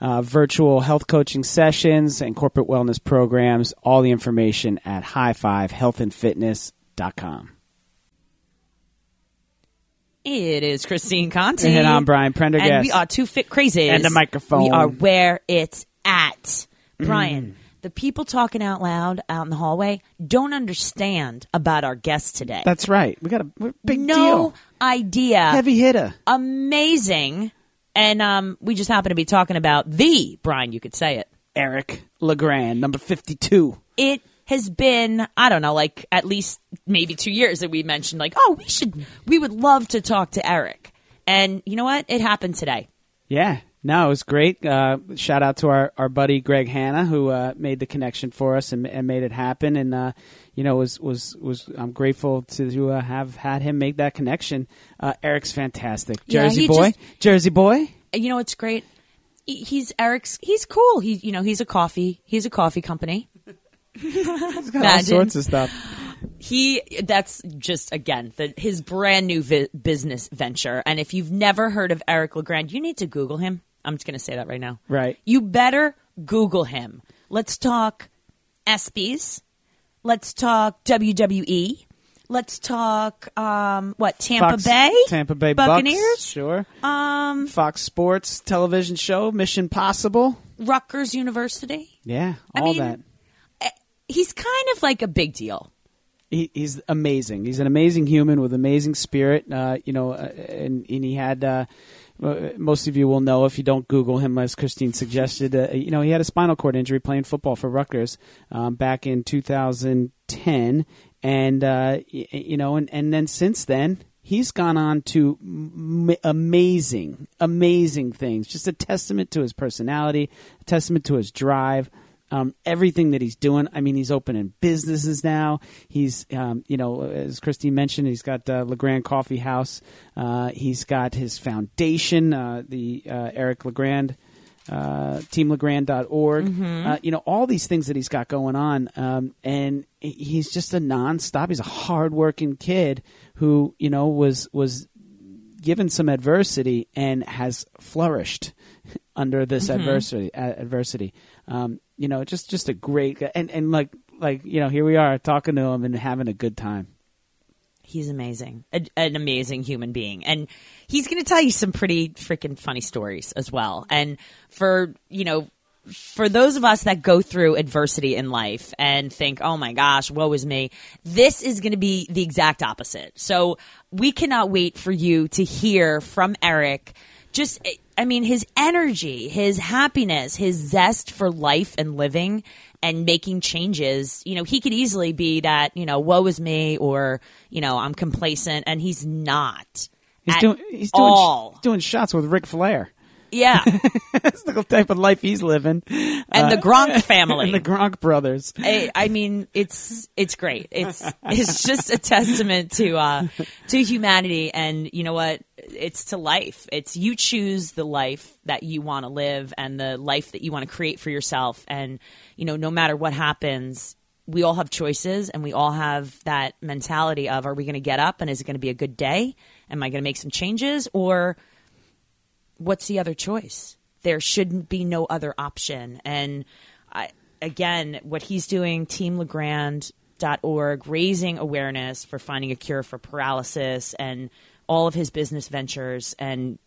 uh, virtual health coaching sessions, and corporate wellness programs. All the information at highfivehealthandfitness.com. It is Christine Conti. And I'm Brian Prendergast. And we are two fit crazies. And the microphone. We are where it's at. Brian, the people talking out loud out in the hallway don't understand about our guest today. That's right. We got a we're a big no deal. idea. Heavy hitter. Amazing. And um, we just happen to be talking about the Brian, you could say it. Eric LeGrand, number 52. It has been, I don't know, like at least maybe two years that we mentioned, like, oh, we should, we would love to talk to Eric. And you know what? It happened today. Yeah. No, it was great. Uh, shout out to our, our buddy Greg Hanna who uh, made the connection for us and, and made it happen. And uh, you know, was was was I'm grateful to uh, have had him make that connection. Uh, Eric's fantastic, Jersey he boy, just- Jersey boy. You know it's great? He's Eric's. He's cool. He, you know, he's a coffee. He's a coffee company. He's got all sorts of stuff. He. That's just again the, his brand new vi- business venture. And if you've never heard of Eric Legrand, you need to Google him. I'm just going to say that right now. Right. You better Google him. Let's talk ESPYS. Let's talk WWE. Let's talk um, what Tampa Fox- Bay, Tampa Bay Buccaneers, Bucks, sure. Um, Fox Sports television show Mission Possible. Rutgers University. Yeah, I all mean, that. He's kind of like a big deal. he, he's amazing. He's an amazing human with amazing spirit. Uh, you know, uh, and, and he had. Uh, most of you will know if you don't Google him, as Christine suggested. Uh, you know, he had a spinal cord injury playing football for Rutgers um, back in 2010, and uh, you know, and, and then since then. He's gone on to m- amazing, amazing things. Just a testament to his personality, a testament to his drive um, everything that he's doing. I mean, he's opening businesses now. He's, um, you know, as Christine mentioned, he's got uh, Legrand Coffee House. Uh, he's got his foundation, uh, the uh, Eric Legrand. Uh, teamlegrand.org. Uh, you know, all these things that he's got going on. Um, and he's just a nonstop. He's a hardworking kid who, you know, was, was given some adversity and has flourished under this adversity. Uh, adversity, um, you know, just just a great and and like like you know, here we are talking to him and having a good time. He's amazing, a, an amazing human being, and he's going to tell you some pretty freaking funny stories as well. And for you know, for those of us that go through adversity in life and think, "Oh my gosh, woe is me," this is going to be the exact opposite. So we cannot wait for you to hear from Eric. Just, I mean, his energy, his happiness, his zest for life and living and making changes. You know, he could easily be that, you know, woe is me or, you know, I'm complacent and he's not. He's at doing he's doing all. he's doing shots with Ric Flair. Yeah. That's the type of life he's living. And the Gronk family. and the Gronk brothers. I, I mean, it's it's great. It's it's just a testament to uh, to humanity, and you know what? It's to life. It's you choose the life that you want to live and the life that you want to create for yourself. And you know, no matter what happens, we all have choices, and we all have that mentality of: Are we going to get up, and is it going to be a good day? Am I going to make some changes, or what's the other choice? There shouldn't be no other option. And I, again, what he's doing, teamlegrand.org, raising awareness for finding a cure for paralysis and all of his business ventures and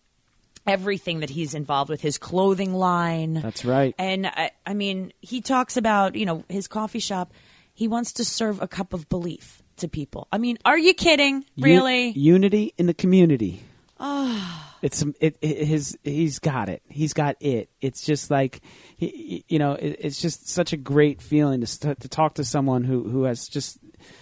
everything that he's involved with, his clothing line. That's right. And I, I mean, he talks about, you know, his coffee shop. he wants to serve a cup of belief to people. I mean, are you kidding? U- Really? unity in the community. Ah. It's it, it his he's got it. He's got it. It's just like he, you know, it, it's just such a great feeling to st- to talk to someone who who has just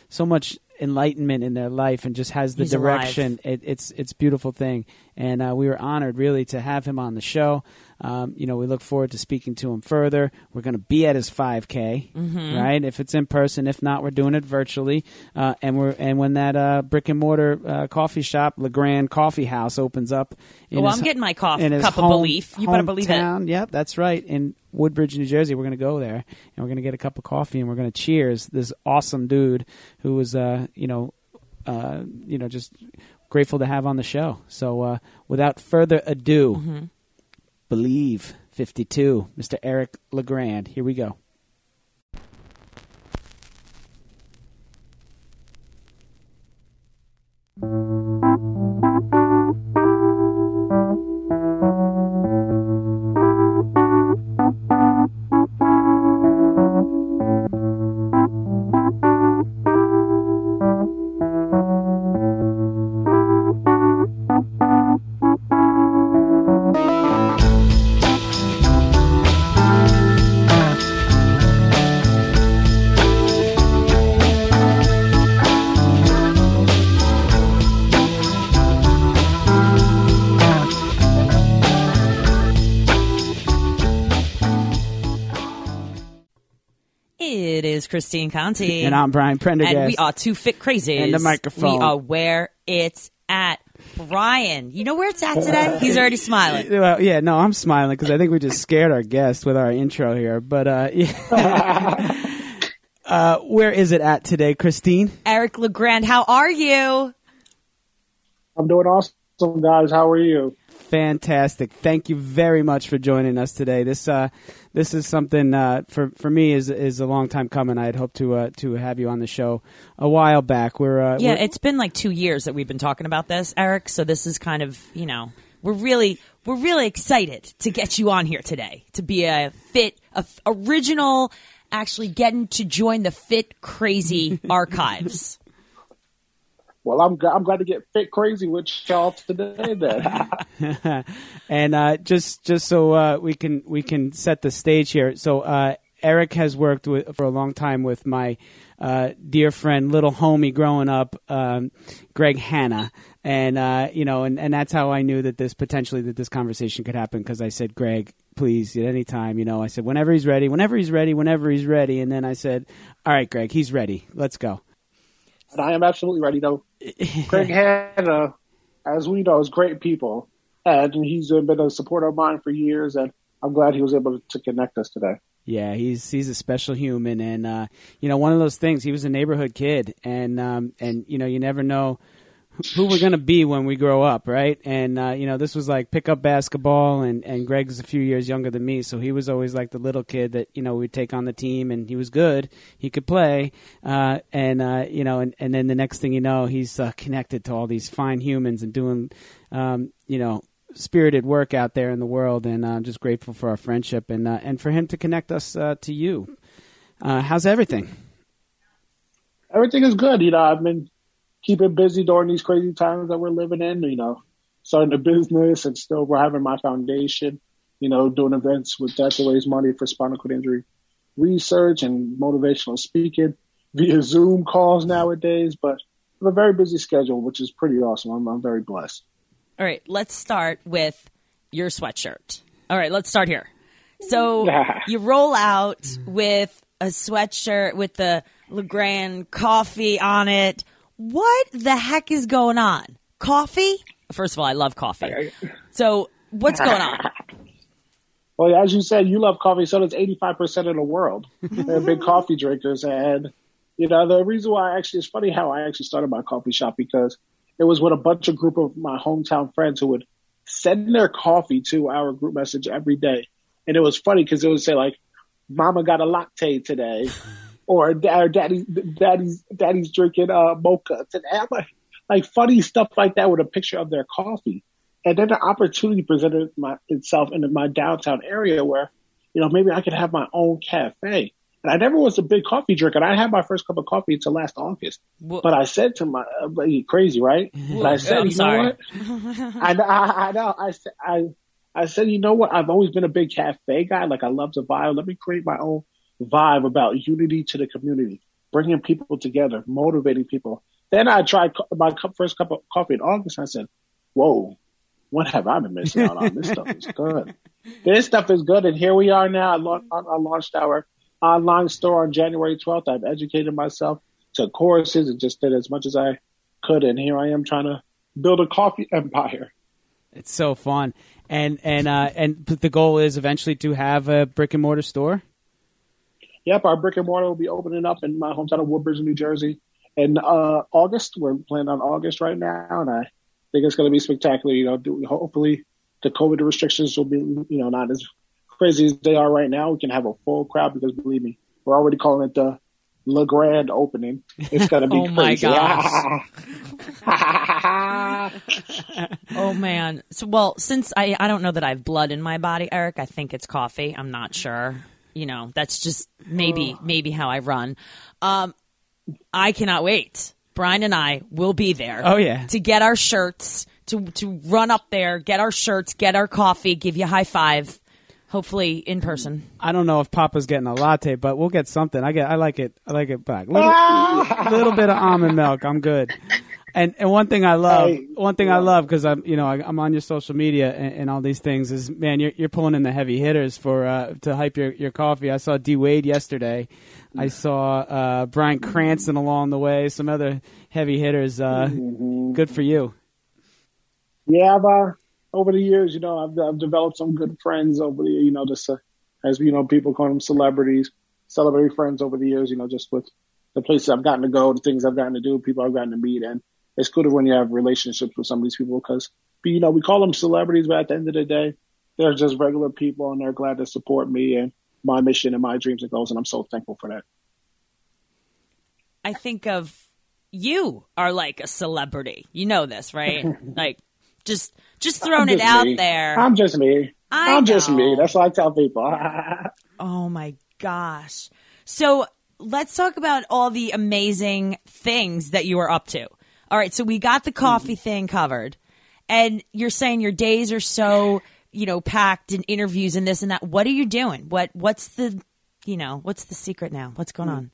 so much enlightenment in their life and just has the He's direction. It, it's it's beautiful thing, and uh, we were honored really to have him on the show. Um, you know, we look forward to speaking to him further. We're going to be at his 5K, Mm-hmm. right? If it's in person, if not, we're doing it virtually. Uh, and we're and when that uh, brick and mortar uh, coffee shop, Legrand Coffee House, opens up, in Oh, his- I'm getting my coffee, cup home- of belief. You better believe it. hometown. Yep, that's right. In Woodbridge, New Jersey, we're going to go there and we're going to get a cup of coffee and we're going to cheers this awesome dude who was, uh, you know, uh, you know, just grateful to have on the show. So, uh, without further ado, Mm-hmm. Believe 52, Mr. Eric Legrand. Here we go. Christine Conti. And I'm Brian Prendergast. And we are two fit crazies. And the microphone. We are where it's at. Brian, you know where it's at today? He's already smiling. Well, yeah, no, I'm smiling because I think we just scared our guest with our intro here. But uh, yeah. uh, where is it at today, Christine? Eric Legrand, how are you? I'm doing awesome, guys. How are you? Fantastic. Thank you very much for joining us today. This uh, this is something uh, for for me is is a long time coming. I had hoped to uh, to have you on the show a while back. We're uh, Yeah, we're- it's been like two years that we've been talking about this, Eric. So this is kind of, you know, we're really, we're really excited to get you on here today to be a fit, a f- original, actually getting to join the Fit Crazy archives. Well, I'm I'm glad to get fit crazy with y'all today. Then and uh, just just so uh, we can we can set the stage here. So uh, Eric has worked with, for a long time with my uh, dear friend, little homie growing up, um, Greg Hanna, and uh, you know, and, and that's how I knew that this potentially that this conversation could happen because I said, Greg, please at any time, you know, I said whenever he's ready, whenever he's ready, whenever he's ready, and then I said, all right, Greg, he's ready, let's go. and I am absolutely ready. Though Craig Hanna, as we know, is great people, and he's been a supporter of mine for years. And I'm glad he was able to connect us today. Yeah, he's he's a special human, and uh, you know, one of those things. He was a neighborhood kid, and um, and you know, you never know who we're gonna be when we grow up, right? And uh, you know, this was like pickup basketball, and and Greg's a few years younger than me, so he was always like the little kid that you know we'd take on the team, and he was good, he could play, uh, and uh, you know, and and then the next thing you know, he's uh, connected to all these fine humans and doing, um, you know. Spirited work out there in the world, and I'm just grateful for our friendship and uh, and for him to connect us uh, to you. Uh, how's everything? Everything is good. You know, I've been keeping busy during these crazy times that we're living in. You know, starting a business and still we're having my foundation. You know, doing events with that to raise money for spinal cord injury research and motivational speaking via Zoom calls nowadays. But I have a very busy schedule, which is pretty awesome. I'm, I'm very blessed. All right, let's start with your sweatshirt. All right, let's start here. So you roll out with a sweatshirt with the Legrand coffee on it. What the heck is going on? Coffee? First of all, I love coffee. So what's going on? Well, as you said, you love coffee. So does 85% of the world. They're big coffee drinkers. And, you know, the reason why actually, it's funny how I actually started my coffee shop because it was with a bunch of group of my hometown friends who would send their coffee to our group message every day. And it was funny because it would say like, mama got a latte today or, da- or daddy, daddy's, daddy's drinking, uh, mocha today. Like, like funny stuff like that with a picture of their coffee. And then the opportunity presented my, itself in my downtown area where, you know, maybe I could have my own cafe. And I never was a big coffee drinker. I had my first cup of coffee until last August. But I said to my, uh, crazy, right? But I said, I'm you sorry. know what? I, I, I know. I said, I, I said, you know what? I've always been a big cafe guy. Like I love to vibe. Let me create my own vibe about unity to the community, bringing people together, motivating people. Then I tried co- my cup, first cup of coffee in August. And I said, whoa, what have I been missing out on? This stuff is good. This stuff is good. And here we are now. I, lau- I launched our online store on January 12th. I've educated myself, took courses, and just did as much as I could. And here I am trying to build a coffee empire. It's so fun, and and uh, and the goal is eventually to have a brick and mortar store. Yep, our brick and mortar will be opening up in my hometown of Woodbridge, New Jersey, in uh, August. We're planning on August right now, and I think it's going to be spectacular. You know, do- hopefully the COVID restrictions will be, you know, not as crazy as they are right now. We can have a full crowd because believe me, we're already calling it the Le Grand opening. It's going to be Oh my crazy. Oh man. So well, since I I don't know that I have blood in my body, Eric, I think it's coffee. I'm not sure. You know, that's just maybe maybe how I run. Um I cannot wait. Brian and I will be there. Oh, yeah. To get our shirts, to to run up there, get our shirts, get our coffee, give you a high five. Hopefully in person. I don't know if Papa's getting a latte, but we'll get something. I get, I like it. I like it back. Little, little bit of almond milk. I'm good. And and one thing I love, Hey, one thing I love because I'm you know I, I'm on your social media and, and all these things is man you're you're pulling in the heavy hitters for uh, to hype your, your coffee. I saw D Wade yesterday. I saw uh, Bryan Cranston along the way. Some other heavy hitters. Uh, Good for you. Yeah, I've, uh, over the years, you know, I've, I've developed some good friends over the, you know, just uh, as you know, people call them celebrities, celebrity friends over the years. You know, just with the places I've gotten to go, the things I've gotten to do, people I've gotten to meet, and it's good when you have relationships with some of these people because, you know, we call them celebrities, but at the end of the day, they're just regular people, and they're glad to support me and my mission and my dreams and goals, and I'm so thankful for that. I think of you are like a celebrity. You know this, right? like just just throwing I'm it out me. there. I'm just me. I I'm just me. That's what I tell people. Oh my gosh. So let's talk about all the amazing things that you are up to. All right. So we got the coffee mm. thing covered and you're saying your days are so, you know, packed and interviews and this and that. What are you doing? What, what's the, you know, what's the secret now? What's going mm. on?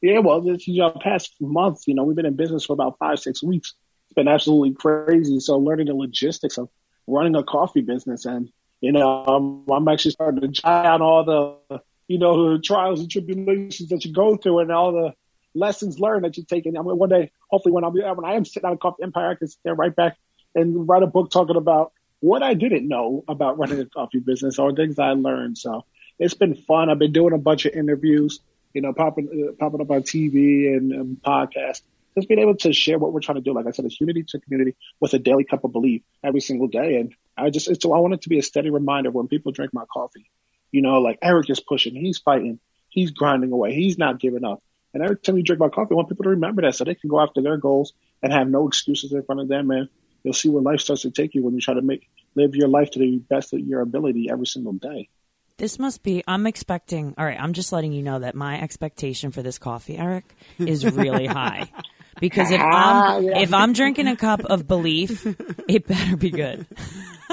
Yeah, well, this you know, past month, you know, we've been in business for about five, six weeks. It's been absolutely crazy. So learning the logistics of running a coffee business and, you know, I'm, I'm actually starting to jot down all the, you know, the trials and tribulations that you go through and all the lessons learned that you take. And I mean, one day, hopefully when I'm when I am sitting on Coffee Empire, I can sit there right back and write a book talking about what I didn't know about running a coffee business or things I learned. So it's been fun. I've been doing a bunch of interviews, you know, popping, uh, popping up on TV and um, podcasts. Just being able to share what we're trying to do. Like I said, it's unity to community with a daily cup of belief every single day. And I just, it's, I want it to be a steady reminder when people drink my coffee, you know, like Eric is pushing, he's fighting, he's grinding away, he's not giving up. And every time you drink my coffee, I want people to remember that so they can go after their goals and have no excuses in front of them. And you'll see where life starts to take you when you try to make, live your life to the best of your ability every single day. This must be. I'm expecting. All right, I'm just letting you know that my expectation for this coffee, Eric, is really high. Because if I'm ah, Yeah. if I'm drinking a cup of belief, it better be good.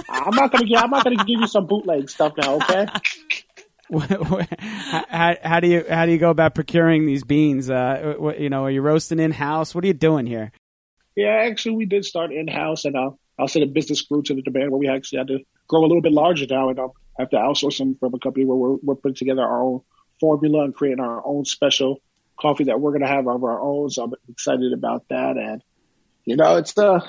I'm not gonna give, I'm not gonna give you some bootleg stuff now, okay? how, how do you how do you go about procuring these beans? Uh, what, you know, are you roasting in house? What are you doing here? Yeah, actually, we did start in house, and uh, I'll say the business grew to the demand where we actually had to grow a little bit larger now, and um, have to outsource them from a company where we're, we're putting together our own formula and creating our own special coffee that we're gonna have of our own. So I'm excited about that, and you know, it's uh,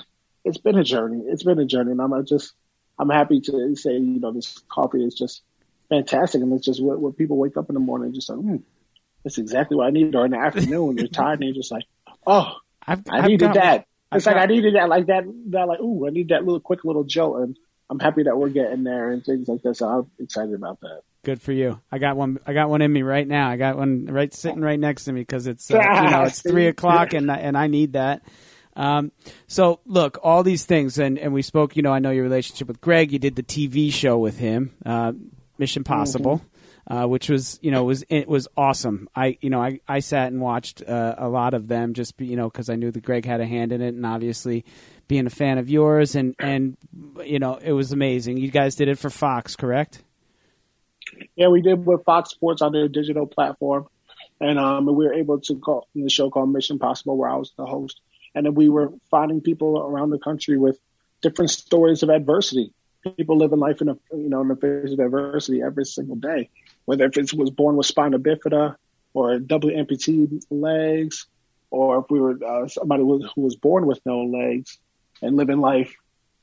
it's been a journey. It's been a journey, and I'm just I'm happy to say, you know, this coffee is just fantastic, and it's just what, what people wake up in the morning and just like, mm, that's exactly what I need. Or in the afternoon when you're tired and you're just like, oh, I've, I I've needed got- that. I've It's like got- I needed that, like that, that, like, ooh, I need that little quick little jolt, and I'm happy that we're getting there and things like this. So I'm excited about that. Good for you. I got one. I got one in me right now. I got one right sitting right next to me because it's uh, you know it's three o'clock and I- and I need that. Um, so look, all these things, and, and we spoke. You know, I know your relationship with Greg. You did the TV show with him, uh, Mission Possible. uh, which was you know was it was awesome. I you know I, I sat and watched uh, a lot of them just you know because I knew that Greg had a hand in it, and obviously being a fan of yours, and and you know it was amazing. You guys did it for Fox, correct? Yeah, we did with Fox Sports on their digital platform, and um, we were able to call the show called Mission Possible, where I was the host, and then we were finding people around the country with different stories of adversity. People living life in a you know in the face of adversity every single day, whether if it was born with spina bifida or double amputee legs, or if we were uh, somebody who was born with no legs and living life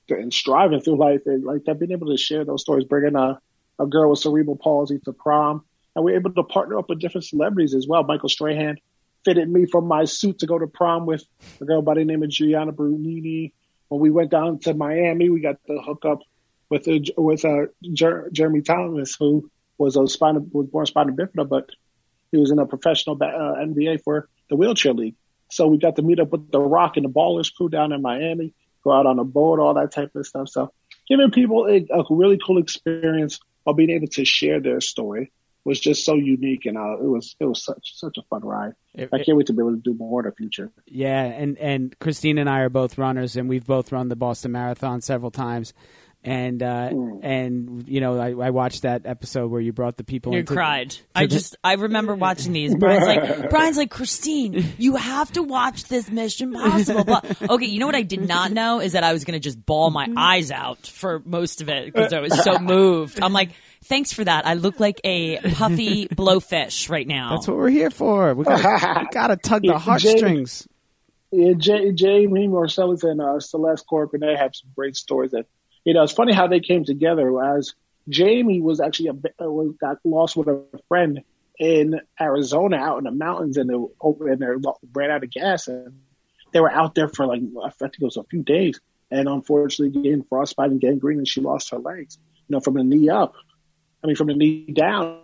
and striving through life, and like that, being able to share those stories, bringing a a girl with cerebral palsy to prom. And we are able to partner up with different celebrities as well. Michael Strahan fitted me from my suit to go to prom with a girl by the name of Gianna Brunini. When we went down to Miami, we got to hook up with a, with a Jer- Jeremy Thomas, who was a spina, was born spina bifida, but he was in a professional uh, NBA for the wheelchair league. So we got to meet up with the Rock and the Ballers crew down in Miami, go out on a boat, all that type of stuff. So giving people a, a really cool experience while being able to share their story was just so unique and uh, it was it was such such a fun ride. It, I can't wait to be able to do more in the future. Yeah, and and Christine and I are both runners, and we've both run the Boston Marathon several times. And uh, mm. and you know I, I, watched that episode where you brought the people. You into, cried. I the, just I remember watching these. Brian's like Brian's like Christine, you have to watch this Mission Possible. But okay, you know what I did not know is that I was going to just bawl my eyes out for most of it because I was so moved. I'm like, Thanks for that. I look like a puffy blowfish right now. That's what we're here for. We got to tug the heartstrings. Yeah, Jay, Jamie Marcellus and uh, Celeste Corp, and they have some great stories. That you know, it's funny how they came together. As Jamie was actually a, uh, was, got lost with a friend in Arizona, out in the mountains, and they over and they ran out of gas, and they were out there for like I think it was a few days, and unfortunately, gained frostbite and gangrene, and she lost her legs, you know, from the knee up. I mean, from the knee down.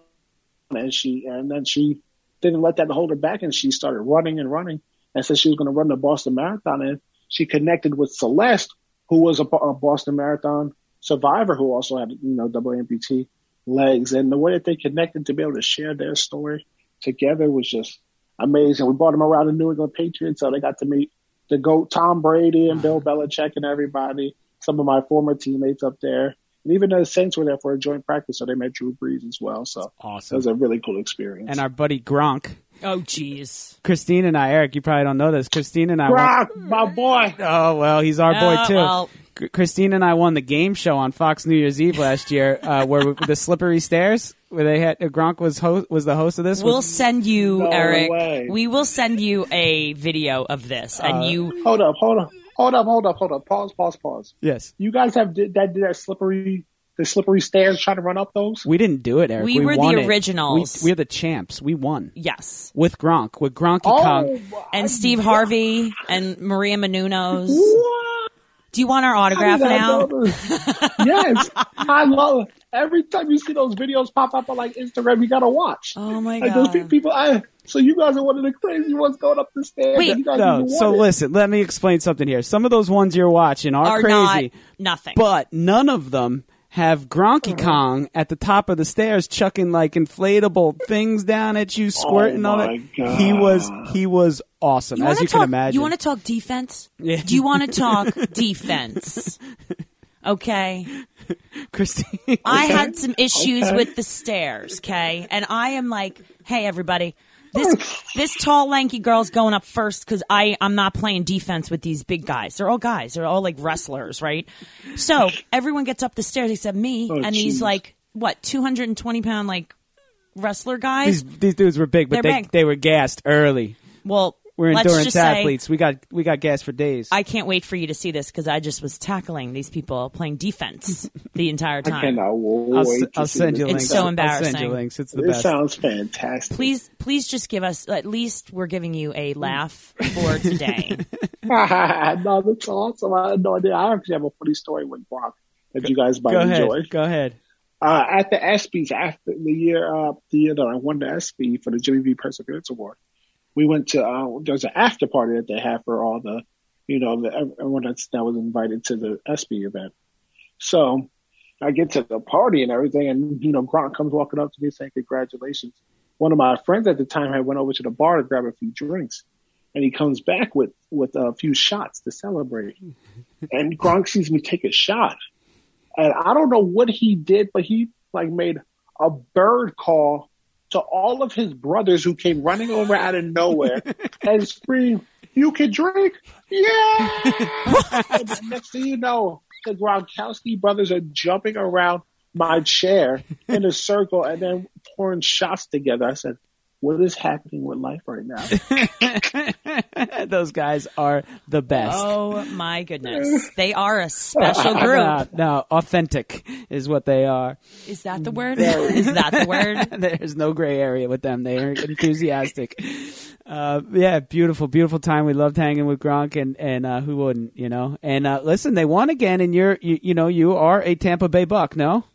And she, and then she didn't let that hold her back and she started running and running and said she was going to run the Boston Marathon. And she connected with Celeste, who was a, a Boston Marathon survivor who also had, you know, double amputee legs. And the way that they connected to be able to share their story together was just amazing. We brought them around the New England Patriots, so they got to meet the GOAT Tom Brady and Bill Belichick and everybody, some of my former teammates up there. And even the Saints were there for a joint practice, so they met Drew Brees as well. So awesome. It was a really cool experience. And our buddy Gronk. Oh, jeez. Christine and I, Eric, you probably don't know this. Christine and I. Gronk, won- my boy. Oh well, he's our boy too. Well. Christine and I won the game show on Fox New Year's Eve last year, uh, where the slippery stairs, where they had uh, Gronk was host, was the host of this. We'll send you, no Eric. Way. We will send you a video of this, and uh, you hold up, hold up, hold up, hold up, hold up. Pause, pause, pause. Yes. You guys have did that did that slippery the slippery stairs trying to run up those? We didn't do it, Eric. We, we were the originals. We, are the champs. We won. Yes. With Gronk, with Gronky oh, Kong. And Steve Harvey and Maria Menounos. What? Do you want our autograph now? yes. I love it. Every time you see those videos pop up on like Instagram, you gotta watch. Oh my like, god! Those people, I, so you guys are one of the crazy ones going up the stairs. Wait, no. So it. listen, let me explain something here. Some of those ones you're watching are, are crazy, nothing. But none of them have Gronky uh-huh. Kong at the top of the stairs chucking like inflatable things down at you, squirting oh on it. God. He was he was awesome, you as you talk, can imagine. You want to talk defense? Yeah. Do you want to talk defense? Okay. Christine. I had some issues okay. with the stairs, okay? And I am like, hey, everybody, this this tall lanky girl's going up first because I I'm not playing defense with these big guys. They're all guys. They're all like wrestlers, right? So everyone gets up the stairs except me oh, and geez. these like what 220 pound like wrestler guys. These, these dudes were big, but They're they big. they were gassed early. Well, we're Let's endurance athletes. Say, we got we got gas for days. I can't wait for you to see this because I just was tackling these people playing defense the entire time. I cannot wait. I'll, I'll send you links. It's so embarrassing. I'll send you links. It's the it best. sounds fantastic. Please, please just give us at least we're giving you a laugh for today. no, that's awesome. I had no idea. I actually have a funny story with Gronk that you guys might Go enjoy. Ahead. Go ahead. Uh, at the ESPYS, after the year, uh, the year that I won the ESPY for the Jimmy V Perseverance Award, we went to uh, there's an after party that they have for all the you know the, everyone that's that was invited to the ESPY event. So I get to the party and everything, and you know, Gronk comes walking up to me saying congratulations. One of my friends at the time had went over to the bar to grab a few drinks, and he comes back with with a few shots to celebrate. and Gronk sees me take a shot, and I don't know what he did, but he like made a bird call to all of his brothers who came running over out of nowhere and screamed, "You can drink, yeah!" next thing you know, the Gronkowski brothers are jumping around my chair in a circle and then pouring shots together. I said, what is happening with life right now? Those guys are the best. Oh my goodness. They are a special group. no, no, authentic is what they are. Is that the word? is that the word? There's no gray area with them. They are enthusiastic. Uh, yeah, beautiful, beautiful time. We loved hanging with Gronk, and and uh, who wouldn't, you know? And uh, listen, they won again, and you're you, you know you are a Tampa Bay Buck, no?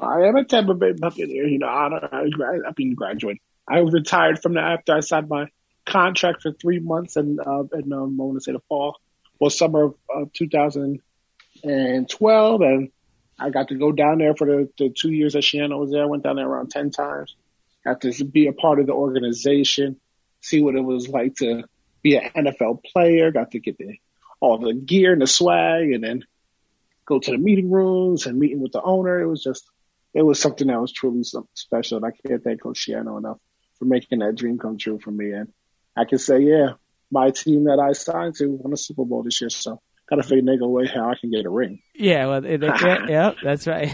I am a Tampa Bay Buccaneer. You know, I, I, I've been graduate. I retired from the after I signed my contract for three months and uh, and um, I want to say the fall, well, summer of uh, 2012, and I got to go down there for the, the two years that Schiano was there. I went down there around ten times. Got to be a part of the organization, see what it was like to be an NFL player. Got to get the all the gear and the swag, and then go to the meeting rooms and meeting with the owner. It was just it was something that was truly something special. And I can't thank Coach Schiano enough for making that dream come true for me. And I can say, yeah, my team that I signed to won a Super Bowl this year. So gotta finagle a way how I can get a ring. Yeah, well, it, yeah, yeah, that's right.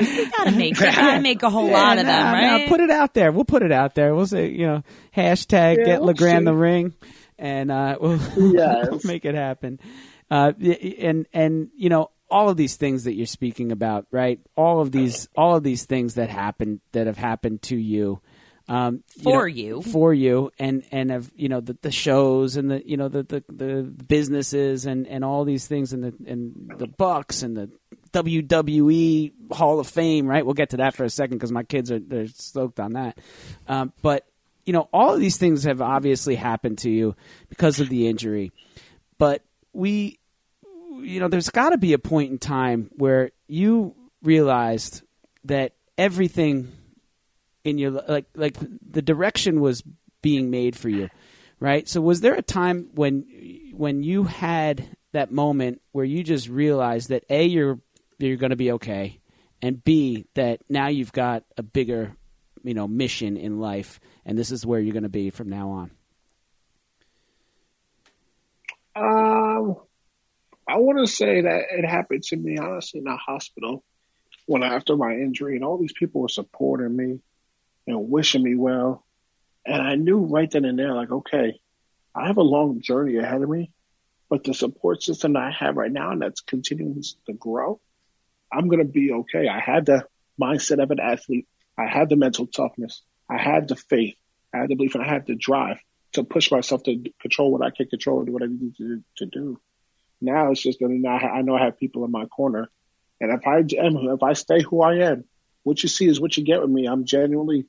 you gotta make, you gotta make a whole yeah, lot of nah, them, right? Nah, put it out there. We'll put it out there. We'll say, you know, hashtag yeah, get we'll Legrand the ring, and uh, we'll, yes. we'll make it happen. Uh, and and you know, all of these things that you're speaking about, right? All of these, all of these things that happen that have happened to you, um, for you, know, you, for you, and and have you know the, the shows and the you know the, the, the businesses and, and all these things and the and the Bucks and the WWE Hall of Fame, right? We'll get to that for a second because my kids are they're stoked on that. Um, but you know, all of these things have obviously happened to you because of the injury, but we you know, there's got to be a point in time where you realized that everything in your like like the direction was being made for you, right? So was there a time when when you had that moment where you just realized that a you're you're going to be okay, and b that now you've got a bigger you know mission in life, and this is where you're going to be from now on. Um, I want to say that it happened to me honestly in the hospital when after my injury, and all these people were supporting me and wishing me well. And I knew right then and there, like, okay, I have a long journey ahead of me, but the support system that I have right now and that's continuing to grow, I'm to be okay. I had the mindset of an athlete. I had the mental toughness. I had the faith. I had the belief and I had the drive to push myself to control what I can control and do what I need to, to do. Now it's just that now I know I have people in my corner. And if I am, if I stay who I am, what you see is what you get with me. I'm genuinely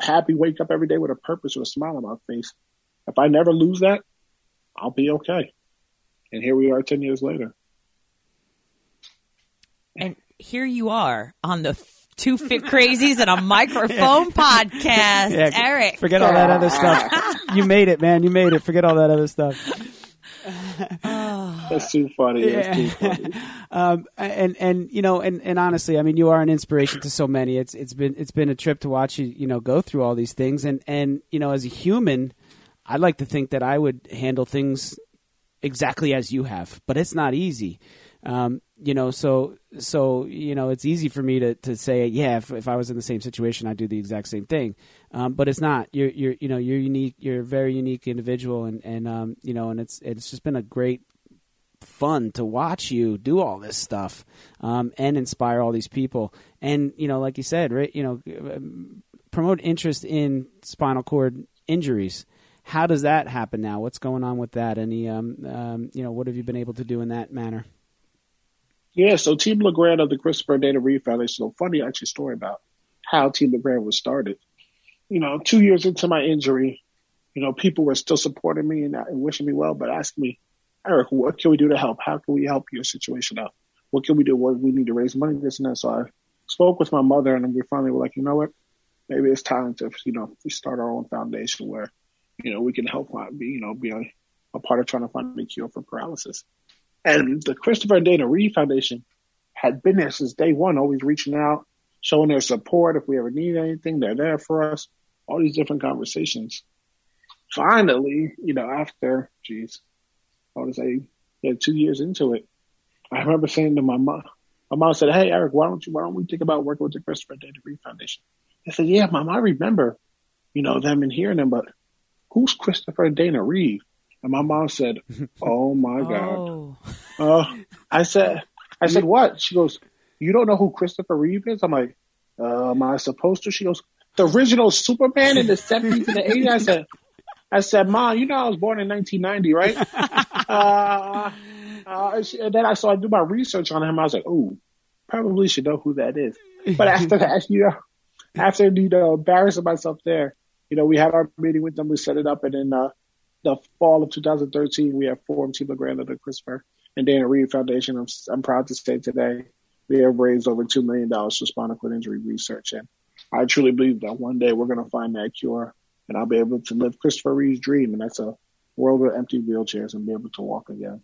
happy, wake up every day with a purpose or a smile on my face. If I never lose that, I'll be okay. And here we are 10 years later. And here you are on the two fit crazies and a microphone podcast. Yeah, Eric. Forget all that other stuff. you made it, man. You made it. Forget all that other stuff. That's too funny. Yeah. That's too funny. um, and and you know, and, and honestly, I mean, you are an inspiration to so many. It's it's been it's been a trip to watch you you know go through all these things, and and you know, as a human, I'd like to think that I would handle things exactly as you have, but it's not easy. Um, you know, so so you know, it's easy for me to, to say, yeah, if, if I was in the same situation, I'd do the exact same thing. Um, but it's not. You're you're you know you're unique. You're a very unique individual, and and um, you know, and it's it's just been a great fun to watch you do all this stuff um, and inspire all these people. And you know, like you said, right? You know, promote interest in spinal cord injuries. How does that happen now? What's going on with that? Any, um, um, you know, what have you been able to do in that manner? Yeah, so Team Legrand of the Christopher Dana Reeve Foundation. So funny actually story about how Team Legrand was started. You know, two years into my injury, you know, people were still supporting me and, and wishing me well, but asking me, Eric, what can we do to help? How can we help your situation out? what can we do? What we need to raise money, this and that. So I spoke with my mother, and we finally were like, you know what? Maybe it's time to, you know, we start our own foundation where, you know, we can help, you know, be a, a part of trying to find a cure for paralysis. And the Christopher Dana Reeve Foundation had been there since day one, always reaching out, showing their support. If we ever need anything, they're there for us. All these different conversations. Finally, you know, after, geez, I want to say, yeah, two years into it, I remember saying to my mom, my mom said, Hey, Eric, why don't you, why don't we think about working with the Christopher Dana Reeve Foundation? I said, yeah, mom, I remember, you know, them and hearing them, but who's Christopher Dana Reeve? And my mom said, oh my God. Oh. Uh, I said, I said, what? She goes, you don't know who Christopher Reeve is? I'm like, uh, am I supposed to? She goes, the original Superman in the 70s and the 80s. I said, I said, mom, you know, I was born in 1990, right? uh, uh, and then I saw I do my research on him. I was like, oh, probably should know who that is. But after that, you know, after you know embarrassing myself there, you know, we had our meeting with them. We set it up, and then. uh, the fall of 2013, we have formed Team LeGrand of the Christopher and Dana Reeve Foundation. I'm, I'm proud to say today we have raised over two million dollars for spinal cord injury research, and I truly believe that one day we're going to find that cure, and I'll be able to live Christopher Reeve's dream, and that's a world with empty wheelchairs and be able to walk again.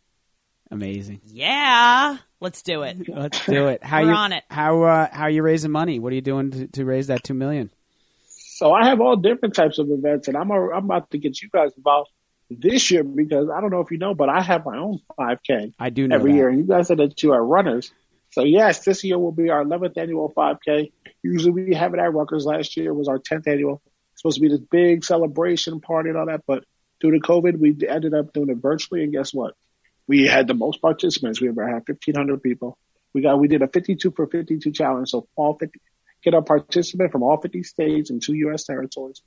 Amazing. Yeah. Let's do it. Let's do it. How We're you on it. how uh, how are you raising money? What are you doing to, to raise that two million? So I have all different types of events, and I'm a, I'm about to get you guys involved this year because I don't know if you know, but I have my own 5K I do know every that. year, and you guys said that you are runners. So yes, this year will be our 11th annual 5K. Usually we have it at Rutgers. Last year was our 10th annual. It's supposed to be this big celebration party and all that, but due to COVID, we ended up doing it virtually. And guess what? We had the most participants. We ever had 1,500 people. We got we did a 52 for 52 challenge. So all 50 get a participant from all 50 states and two U.S. territories,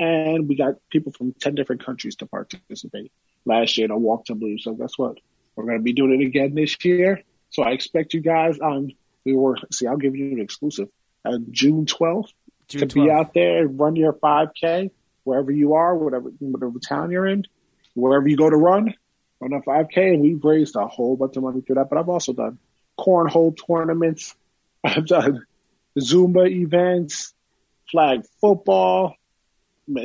and we got people from 10 different countries to participate last year in a walk to believe. So guess what? We're going to be doing it again this year. So I expect you guys on. We were see. I'll give you an exclusive. Uh, June 12th June to 12th. be out there and run your 5K wherever you are, whatever whatever town you're in, wherever you go to run, run a 5K. And we've raised a whole bunch of money through that. But I've also done cornhole tournaments. I've done Zumba events, flag football,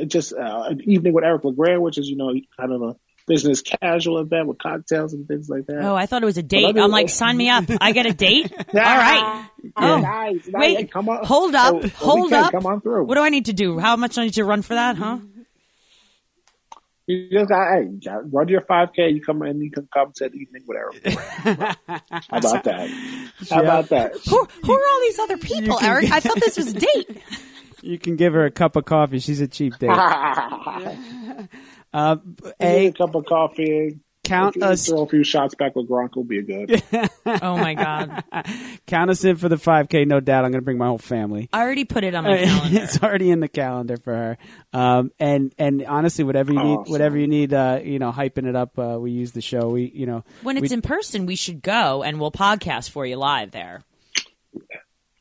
just uh, an evening with Eric LeGrand, which is you know kind of a business casual event with cocktails and things like that. Oh, I thought it was a date. I'm like, sign me up. I get a date. All right. Oh, Oh. nice, nice. Wait, Hey, come on. hold up, Oh, oh, hold up. Come on through. What do I need to do? How much do I need to run for that, huh? You just got, hey, run your 5K. You come in, you can come to the evening with Eric. How about that? How about that? Who, who are all these other people, can- Eric? I thought this was a date. You can give her a cup of coffee. She's a cheap date. Uh, a a cup of coffee. count If you us Throw a few shots back with Gronk will be good. Oh my god! count us in for the 5K. No doubt. I'm going to bring my whole family. I already put it on my calendar. it's already in the calendar for her. Um, and and honestly, whatever you need, Awesome. whatever you need, uh, you know, hyping it up. Uh, we use the show. We, you know, When it's we- in person, we should go and we'll podcast for you live there.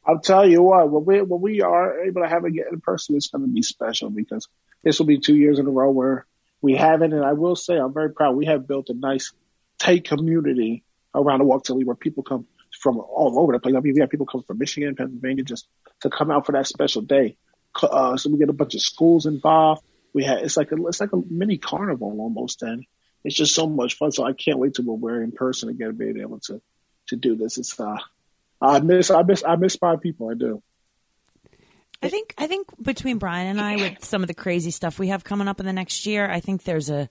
I'll tell you what, when we, when we are able to have it in person, it's going to be special because this will be two years in a row where we haven't. And I will say, I'm very proud. We have built a nice, tight community around the Walk to Believe where people come from all over the place. I mean, we have people come from Michigan, Pennsylvania, just to come out for that special day. Uh, so we get a bunch of schools involved. We had, it's like a, it's like a mini carnival almost. And it's just so much fun. So I can't wait till we're in person again, being able to, to do this. It's, uh, I miss, I miss, I miss my people. I do. I think I think between Brian and I, with some of the crazy stuff we have coming up in the next year, I think there's a,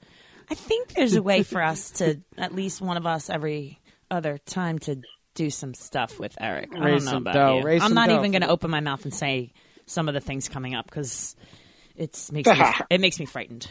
I think there's a way for us to at least one of us every other time to do some stuff with Eric. I Raise don't know some about dough, you. raise I'm some not dough even for going to open my mouth and say some of the things coming up because it's makes me it makes me frightened.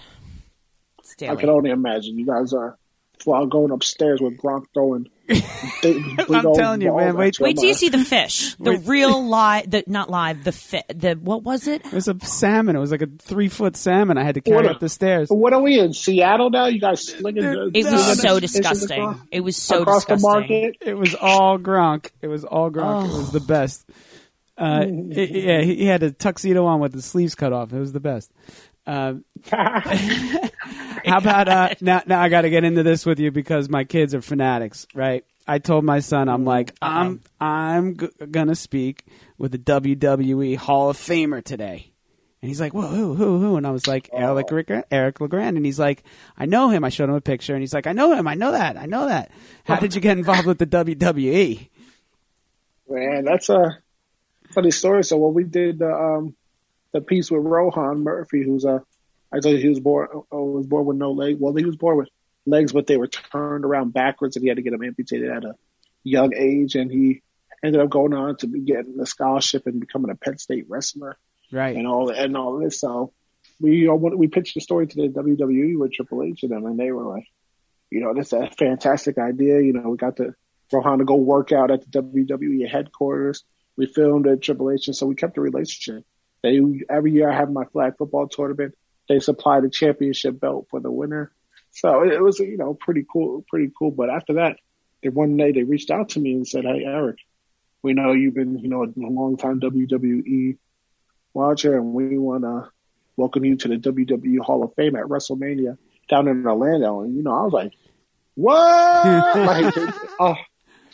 It's I can only imagine. You guys are while going upstairs with Gronk throwing. I'm telling you, man, wait- Wait till you see the fish, the real live, the not live, the fi- the what was it? it was a salmon. It was like a three foot salmon. I had to carry What a- up the stairs. What are we in Seattle now? You guys slinging? the- It was that's- so it's- it's disgusting. across- It was so across disgusting. the market. It was all Gronk. It was all Gronk. It was the best. Uh, it- yeah, he, he had a tuxedo on with the sleeves cut off. It was the best. Um, how about uh, now? Now I got to get into this with you because my kids are fanatics, right? I told my son, I'm like, I'm I'm g- gonna speak with the WWE Hall of Famer today. And he's like, "Whoa, who, who, who?" And I was like, "Eric, Rick- Eric Legrand." And he's like, "I know him." I showed him a picture, and he's like, "I know him. I know that. I know that." How did you get involved with the E?" WWE? Man, that's a funny story. So when we did the um the piece with Rohan Murphy, who's a I told you he was born uh, was born with no leg. Well, he was born with legs, but they were turned around backwards, and he had to get them amputated at a young age. And he ended up going on to be getting a scholarship and becoming a Penn State wrestler Right. and all and all this. So we uh, we pitched the story to the WWE with Triple H and them, and they were like, you know, this is a fantastic idea. You know, we got to Rohan to go work out at the WWE headquarters. We filmed at Triple H, and so we kept the relationship. They every year I have my flag football tournament. They supply the championship belt for the winner. So it, was, you know, pretty cool, pretty cool. But after that, they one day they reached out to me and said, "Hey, Eric, we know you've been, you know, a long time WWE watcher, and we want to welcome you to the WWE Hall of Fame at WrestleMania down in Orlando." And you know, I was like, "What?" like, oh,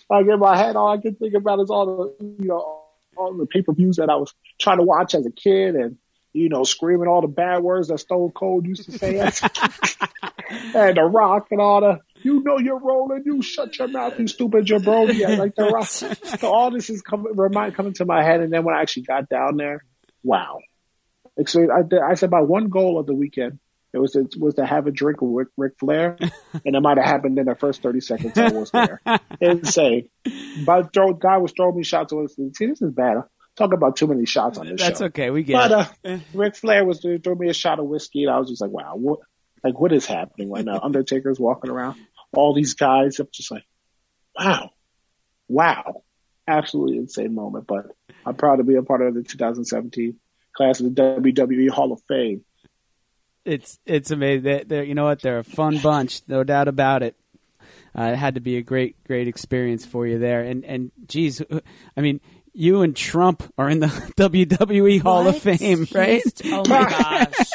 like in my head, all I could think about is all the, you know, all the pay per views that I was trying to watch as a kid, and you know, screaming all the bad words that Stone Cold used to say, as a kid. and The Rock and all the. You know you're rolling. You shut your mouth, you stupid jabroni. Yeah, like the rock. So all this is coming, remind coming to my head, and then when I actually got down there, wow. So I, I said my one goal of the weekend it was to, was to have a drink with Ric, Flair, and it might have happened in the first thirty seconds I was there. Insane. But throw, guy was throwing me shots. Was see this is bad. Talk about too many shots on this That's show. okay. We get But it. uh, Ric Flair was doing throw me a shot of whiskey, and I was just like, wow, what? Like what is happening right now? Undertaker's walking around, all these guys. I'm just like, wow, wow, absolutely insane moment. But I'm proud to be a part of the 2017 class of the WWE Hall of Fame. It's it's amazing. They, they're, you know what? They're a fun bunch, no doubt about it. Uh, it had to be a great great experience for you there. And and geez, I mean, you and Trump are in the WWE Hall of Fame, right? He's- Oh my gosh.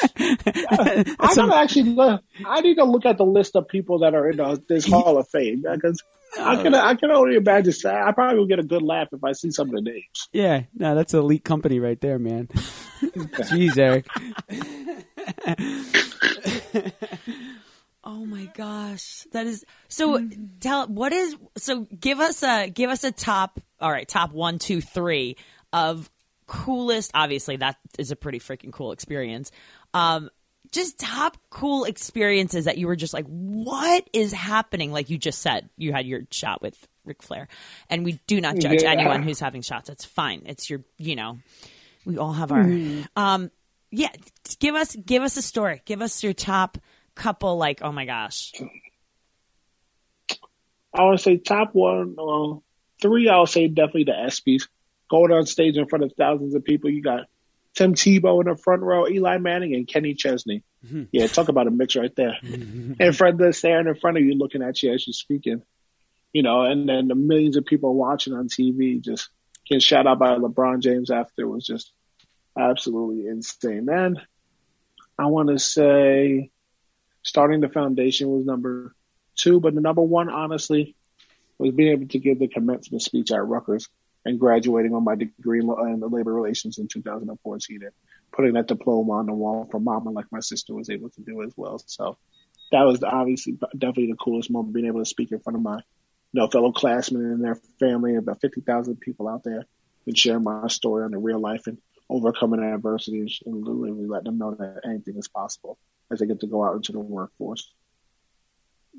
I gotta actually look. I need to look at the list of people that are in uh, this Hall of Fame because I can I can only imagine. I probably will get a good laugh if I see some of the names. Yeah, no, that's a elite company right there, man. Jeez, Eric. Oh my gosh, that is so. Tell what is so. Give us a give us a top. All right, top one, two, three of coolest. Obviously, that is a pretty freaking cool experience. Um, just top cool experiences that you were just like, what is happening? Like you just said, you had your shot with Ric Flair, and we do not judge Yeah. anyone who's having shots. It's fine. It's your, you know, we all have our. Um, yeah, give us give us a story. Give us your top couple. Like, oh my gosh, I would say top one, uh, three. I would say definitely the ESPYS. Going on stage in front of thousands of people. You got Tim Tebow in the front row, Eli Manning, and Kenny Chesney. Yeah, talk about a mix right there. and Fred that's staring in front of you, looking at you as you're speaking. You know, and then the millions of people watching on TV just getting shout out by LeBron James after it was just absolutely insane. Then I want to say starting the foundation was number two, but the number one, honestly, was being able to give the commencement speech at Rutgers and graduating on my degree in, labor relations in 2014 and putting that diploma on the wall for mama like my sister was able to do as well. So that was obviously definitely the coolest moment being able to speak in front of my you know, fellow classmen and their family, about 50,000 people out there and share my story on the real life and overcoming adversity and literally let them know that anything is possible as they get to go out into the workforce.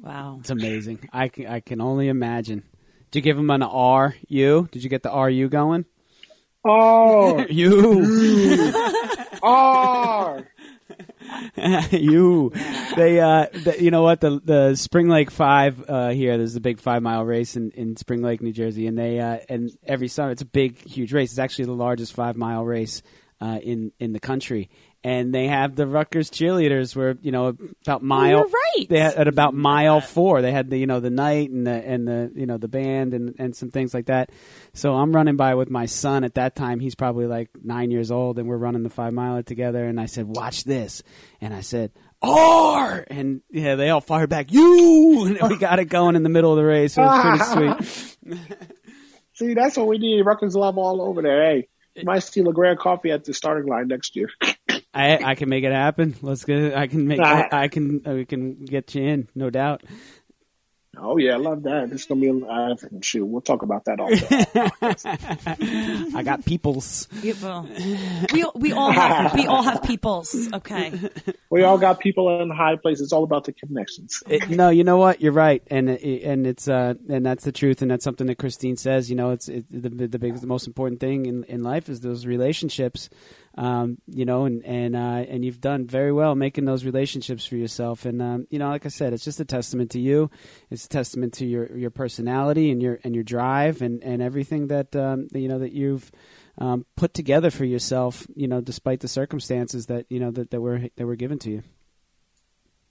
wow. It's amazing. I can, I can only imagine. Did you give them an R U? Did you get the R U going? Oh, You. R. you. They uh the, you know what? The the spring lake five uh here there's a big five mile race in in spring lake new jersey and they uh and every summer it's a big huge race. It's actually the largest five mile race uh in in the country and they have the Rutgers cheerleaders where you know about mile you're right. they had at about mile four they had the you know the knight and the and the you know the band and and some things like that so I'm running by with my son at that time he's probably like nine years old and we're running the five miler together and I said watch this and I said R, and yeah, they all fired back, you, and we got it going in the middle of the race. It was pretty sweet. See, that's what we need. Rutgers love all over there. Hey, you might see LeGrand Coffee at the starting line next year. I I can make it happen. Let's get. I can make. I, I can. We can get you in, no doubt. Oh yeah, I love that. It's gonna be. A, uh, shoot, we'll talk about that all. I got peoples. People. We we all have we all have peoples. Okay. we all got people in high places. It's all about the connections. It, no, you know what? You're right, and and it's uh and that's the truth, and that's something that Christine says. You know, it's it, the the biggest, the most important thing in in life is those relationships um, you know, and and uh, and you've done very well making those relationships for yourself. And um, you know, like I said, it's just a testament to you. It's a testament to your your personality and your and your drive and and everything that um, you know that you've. Um, put together for yourself, you know, despite the circumstances that you know that, that were that were given to you.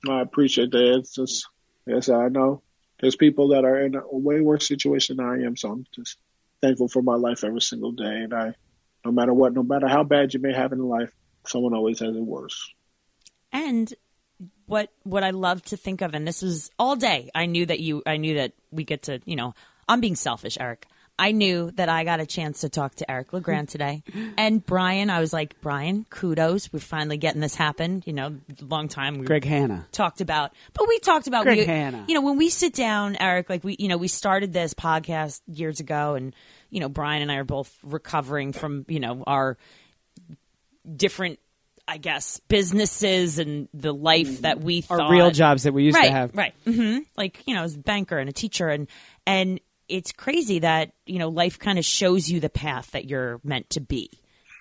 I appreciate that. It's just, yes, I know there's people that are in a way worse situation than I am, so I'm just thankful for my life every single day, and I no matter what, no matter how bad you may have in life, someone always has it worse. And what what I love to think of, and this is all day. I knew that you. I knew that we get to. You know, I'm being selfish, Eric. I knew that I got a chance to talk to Eric LeGrand today. And Brian, I was like, Brian, kudos. We're finally getting this happen. You know, long time. We Greg Hanna. Talked about, but we talked about, Greg we, Hanna. you know, when we sit down, Eric, like we, you know, we started this podcast years ago and, you know, Brian and I are both recovering from, you know, our different I guess businesses and the life that we Our real jobs that we used right, to have. Right. Mm-hmm. Like, you know, as a banker and a teacher and and it's crazy that, you know, life kind of shows you the path that you're meant to be.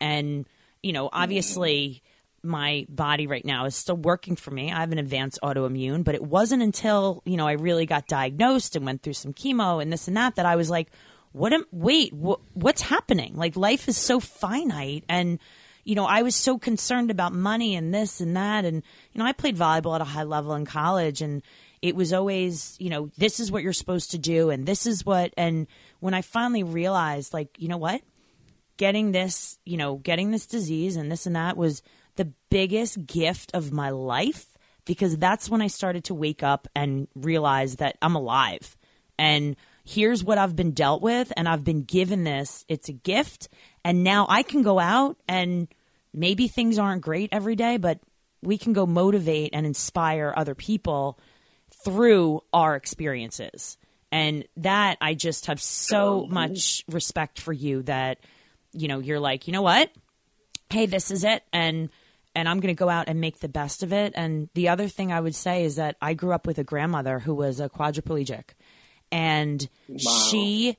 And, you know, obviously my body right now is still working for me. I have an advanced autoimmune, but it wasn't until, you know, I really got diagnosed and went through some chemo and this and that that I was like, what am wait, wh- what's happening? Like life is so finite and you know, I was so concerned about money and this and that. And, you know, I played volleyball at a high level in college and it was always, you know, this is what you're supposed to do and this is what, and when I finally realized, like, you know what? Getting this, you know, getting this disease and this and that was the biggest gift of my life because that's when I started to wake up and realize that I'm alive. And here's what I've been dealt with and I've been given this. It's a gift. And now I can go out and maybe things aren't great every day, but we can go motivate and inspire other people through our experiences. And that I just have so oh, much respect for you that, you know, you're like, you know what? Hey, this is it. And, and I'm going to go out and make the best of it. And the other thing I would say is that I grew up with a grandmother who was a quadriplegic and she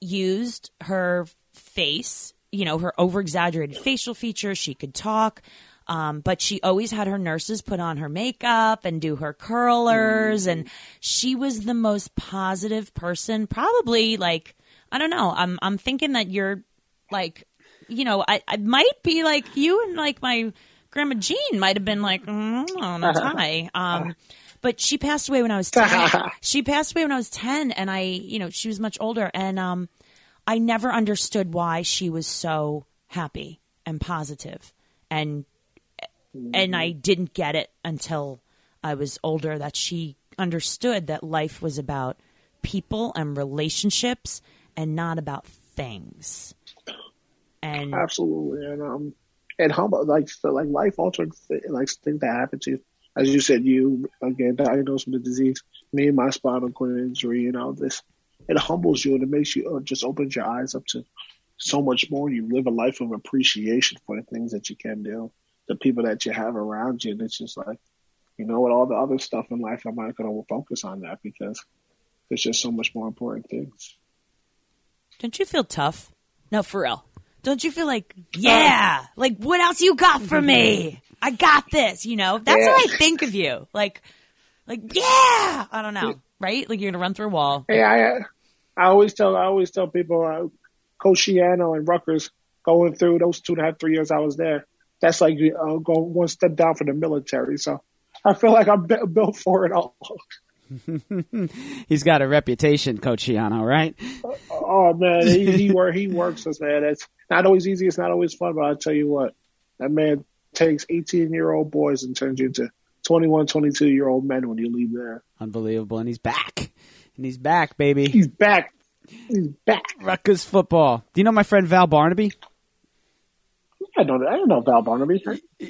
used her face, you know, her over exaggerated facial features. She could talk. Um, but she always had her nurses put on her makeup and do her curlers. And she was the most positive person, probably like, I don't know. I'm, I'm thinking that you're like, you know, I, I might be like you and like my grandma Jean might have been like, mm, oh, that's high. Um, but she passed away when I was 10. she passed away when I was 10 and I, you know, she was much older and, um, I never understood why she was so happy and positive and and I didn't get it until I was older that she understood that life was about people and relationships and not about things. And Absolutely, and um, and humble like so, like life altering like things that happen to you. As you said, you again diagnosed with a disease. Me and my spinal cord injury, and all this. It humbles you and it makes you uh, just opens your eyes up to so much more. You live a life of appreciation for the things that you can do, the people that you have around you. And it's just like, you know, what all the other stuff in life, I'm not going to focus on that because there's just so much more important things. don't you feel tough? No, for real. Don't you feel like, yeah, like what else you got for me? I got this, you know? That's Yeah. what I think of you. Like, like, yeah, I don't know, right? Like you're going to run through a wall. Hey, I, I always tell, I always tell people, uh, Coach Schiano and Rutgers going through those two and a half, three years I was there. That's like uh, going one step down for the military. So I feel like I'm bu- built for it all. He's got a reputation, Coach Schiano, right? Oh man, he he, work, he works us, man. It's not always easy. It's not always fun, but I tell you what, that man takes 18 year old boys and turns you into 21, 22 year old men when you leave there. Unbelievable. And he's back. And he's back, baby. He's back. He's back. Rutgers football. Do you know my friend Val Barnaby? I don't. I don't know Val Barnaby.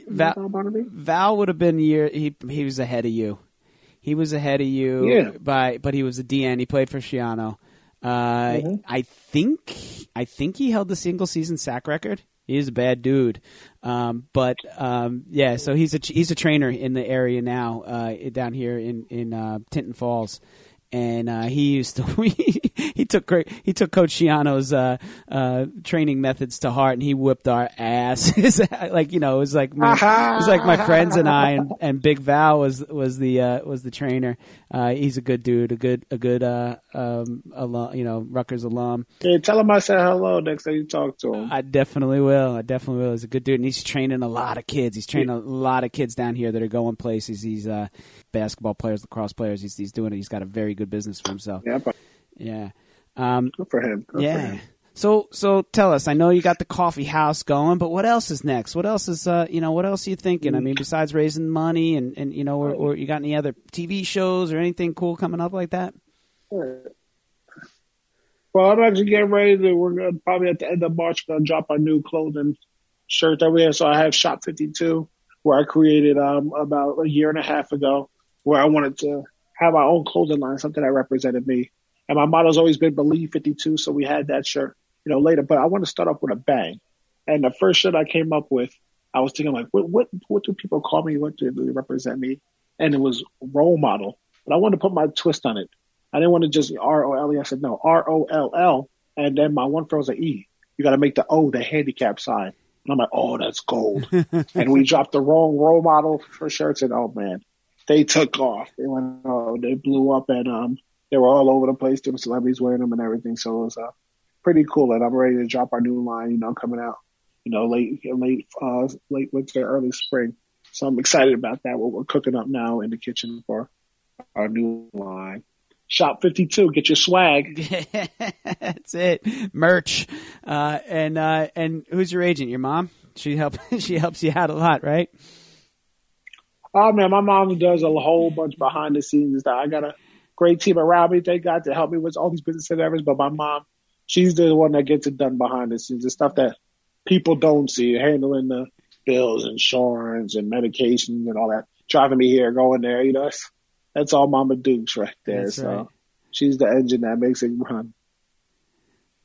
Val, Val Barnaby. Val would have been year. He he was ahead of you. He was ahead of you. Yeah. By but he was a DN. He played for Schiano. Uh, Mhm. I think I think he held the single season sack record. He's a bad dude, um, but um, yeah. So he's a he's a trainer in the area now, uh, down here in in uh, Tinton Falls, and uh, he used to he took great he took Coach Schiano's uh, uh, training methods to heart, and he whipped our ass. like you know, it was like my, it was like my friends and I, and, and Big Val was was the uh, was the trainer. Uh, he's a good dude, a good a good uh, um, alum, you know Rutgers alum. Hey, tell him I said hello next time you talk to him. I definitely will. I definitely will. He's a good dude, and he's training a lot of kids. He's training a lot of kids down here that are going places. He's uh, basketball players, lacrosse players. He's he's doing it. He's got a very good business for himself. Yeah, but Yeah. Um, good for him. Good for yeah. him. So so tell us. I know you got the coffee house going, but what else is next? What else is uh you know what else are you thinking? I mean, besides raising money and and you know, or, or you got any other TV shows or anything cool coming up like that? Well, I'm actually getting ready to. We're gonna, probably at the end of March going to drop our new clothing shirt that we have. So I have Shop 52, where I created um about a year and a half ago, where I wanted to have my own clothing line, something that represented me. And my motto's always been Believe 52, so we had that shirt, you know, later. But I want to start off with a bang. And the first shirt I came up with, I was thinking like, what what what do people call me? What do they represent me? And it was role model. But I wanted to put my twist on it. I didn't want to just R O L E. I said no, R O L L. And then my one friend was like, E. You got to make the O the handicap sign. And I'm like, oh, that's gold. and we dropped the wrong role model for shirts, and oh man, they took off. They went, oh, they blew up, and um, they were all over the place. There were celebrities wearing them and everything. So it was uh, pretty cool. And I'm ready to drop our new line. You know, coming out. You know, late, late, uh, late winter, early spring. So I'm excited about that. What we're cooking up now in the kitchen for our new line. Shop 52, get your swag. That's it. Merch. Uh, and uh, and who's your agent? Your mom? She help she helps you out a lot, right? Oh man, my mom does a whole bunch behind the scenes stuff. I got a great team around me, thank God, to help me with all these business endeavors. But my mom, she's the one that gets it done behind the scenes. The stuff that people don't see, handling the bills, insurance, and medications and all that, driving me here, going there. You know, that's, that's all Mama Dukes right there. That's so right. she's the engine that makes it run.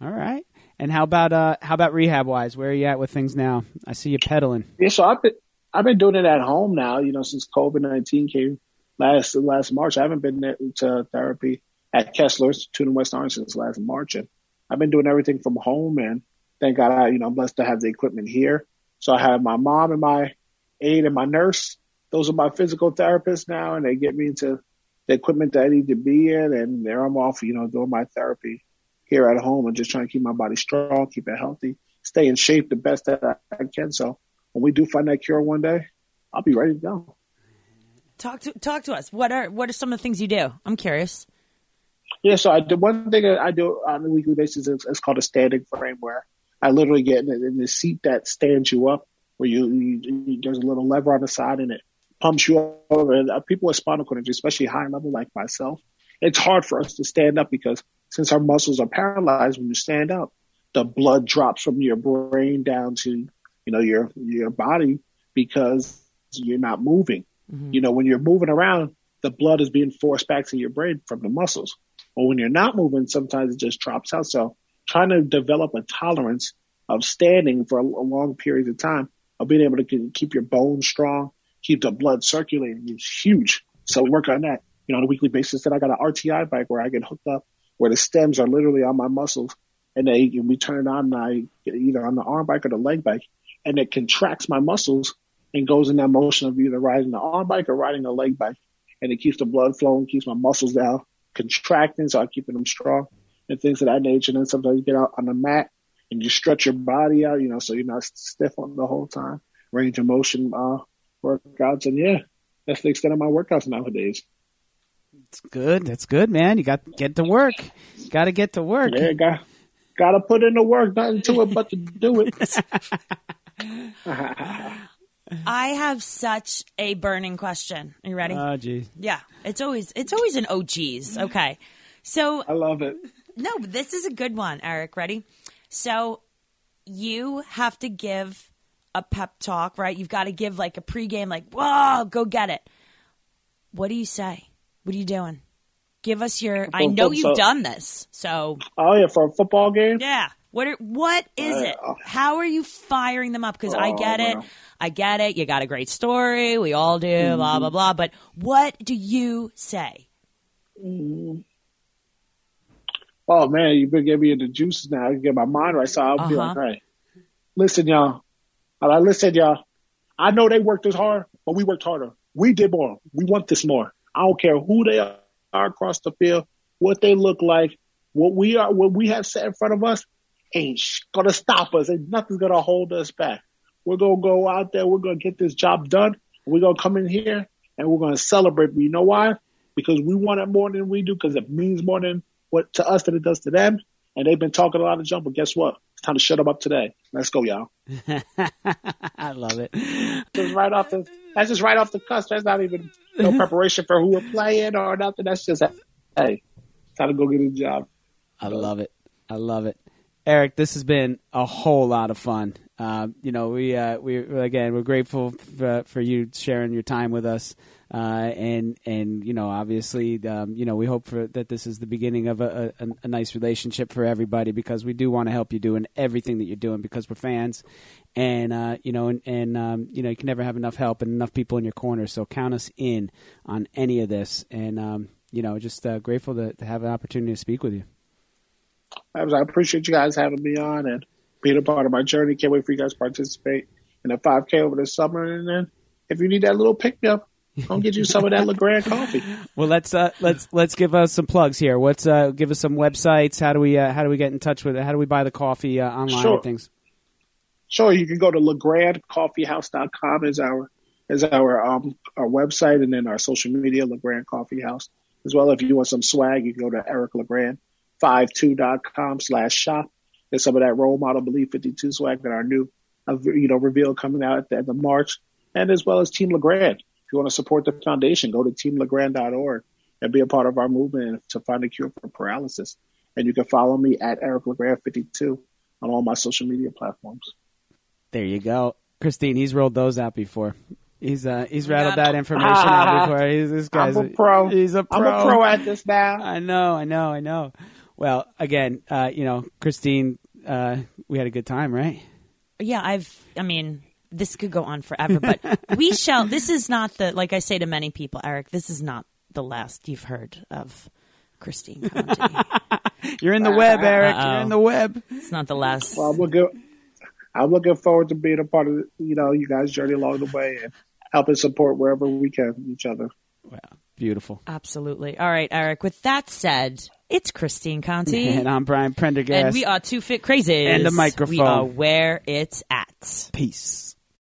All right. And how about uh how about rehab wise? Where are you at with things now? I see you pedaling. Yeah, so I've been I've been doing it at home now. You know, since COVID nineteen came last last March, I haven't been to therapy at Kessler Institute in West Orange since last March, and I've been doing everything from home. And thank God, I you know I'm blessed to have the equipment here. So I have my mom and my aide and my nurse. Those are my physical therapists now, and they get me into the equipment that I need to be in. And there I'm off, you know, doing my therapy here at home and just trying to keep my body strong, keep it healthy, stay in shape the best that I can. So when we do find that cure one day, I'll be ready to go. Talk to talk to us. What are what are some of the things you do? I'm curious. Yeah, so I do one thing I do on a weekly basis is it's called a standing frame where I literally get in, in the seat that stands you up, where you, you, you there's a little lever on the side and it pumps you over. And uh, people with spinal cord injury, especially high level like myself, it's hard for us to stand up because since our muscles are paralyzed when you stand up, the blood drops from your brain down to you know your your body because you're not moving. Mm-hmm. You know, when you're moving around, the blood is being forced back to your brain from the muscles. But when you're not moving, sometimes it just drops out. So trying to develop a tolerance of standing for a a long period of time, of being able to keep your bones strong, keep the blood circulating is huge. So we work on that, you know, on a weekly basis. Then I got an RTI bike where I get hooked up where the stems are literally on my muscles and they, and we turn it on, and I get either on the arm bike or the leg bike and it contracts my muscles and goes in that motion of either riding the arm bike or riding a leg bike. And it keeps the blood flowing, keeps my muscles down, contracting, so I'm keeping them strong and things of that nature. And then sometimes you get out on the mat and you stretch your body out, you know, so you're not stiff on the whole time. Range of motion, uh, workouts. And yeah, that's the extent of my workouts nowadays. It's good. That's good, man. You got to get to work. Got to get to work. Yeah, got, gotta put in the work, nothing to it but to do it. I have such a burning question. Are you ready? Oh, geez. yeah, it's always it's always an oh geez. Okay, so I love it. no, but this is a good one, Eric. Ready? So you have to give a pep talk, right? You've got to give like a pregame, like, whoa, go get it. What do you say? What are you doing? Give us your. I know you've done this, so Oh yeah, for a football game. yeah. What are, what is it? How are you firing them up? Because I Oh, get it. I get it. You got a great story. We all do. Blah blah blah. But what do you say? Oh man, you've been giving me the juices now. I can get my mind right. So I'll be Uh-huh. like, hey, listen, y'all. I'm listen, y'all. I know they worked as hard, but we worked harder. We did more. We want this more. I don't care who they are across the field, what they look like, what we are, what we have set in front of us ain't gonna stop us. Ain't nothing's gonna hold us back. We're gonna go out there. We're gonna get this job done. We're gonna come in here and we're gonna celebrate. You know why? Because we want it more than we do. Because it means more than what to us than it does to them. And they've been talking a lot of jump, but guess what? It's time to shut them up today. Let's go, y'all. I love it. Just right off the. That's just right off the cusp. That's not even no preparation for who we're playing or nothing. That's just hey, time to go get a job. I love it. I love it. Eric, this has been a whole lot of fun. Um, you know, we uh, we again we're grateful for, for you sharing your time with us, uh, and and you know obviously um, you know we hope for that this is the beginning of a, a, a nice relationship for everybody because we do want to help you doing everything that you're doing because we're fans, and uh, you know and, and um, you know you can never have enough help and enough people in your corner. So count us in on any of this, and um, you know just uh, grateful to, to have an opportunity to speak with you. I was- I appreciate you guys having me on and being a part of my journey. Can't wait for you guys to participate in the 5K over the summer. And then if you need that little pick me up, I'll get you some of that LeGrand coffee. Well, let's uh, let's let's give us some plugs here. What's uh, give us some websites? How do we uh, how do we get in touch with it? How do we buy the coffee uh, online Sure. and things? Sure, you can go to legrandcoffeehouse.com is our is our um our website and then our social media LeGrand Coffee House as well. If you want some swag, you can go to ericlegrand52.com slash shop. There's some of that role model believe 52 swag that our new uh, you know reveal coming out at the end of March, and as well as Team LeGrand. If you want to support the foundation, go to teamlegrand.org and be a part of our movement to find a cure for paralysis. And you can follow me at Eric LeGrand52 on all my social media platforms. There you go, Christine. He's rolled those out before. He's uh, he's rattled that information out before. He's this guy's I'm a pro. He's a pro. I'm a pro at this now. I know, I know, I know. Well, again, uh, you know, Christine, uh, we had a good time, right? Yeah, I've. I mean, this could go on forever, but we shall. This is not the like I say to many people, Eric. This is not the last you've heard of Christine Conti. You're in the web, Eric. You're in the web. it's not the last. Well, I'm looking, I'm looking forward to being a part of you know you guys' journey along the way and helping support wherever we can each other. Wow, beautiful. Absolutely. All right, Eric. With that said, it's Christine Conti. And I'm Brian Prendergast. And we are two fit crazy. And the microphone. We are where it's at. Peace.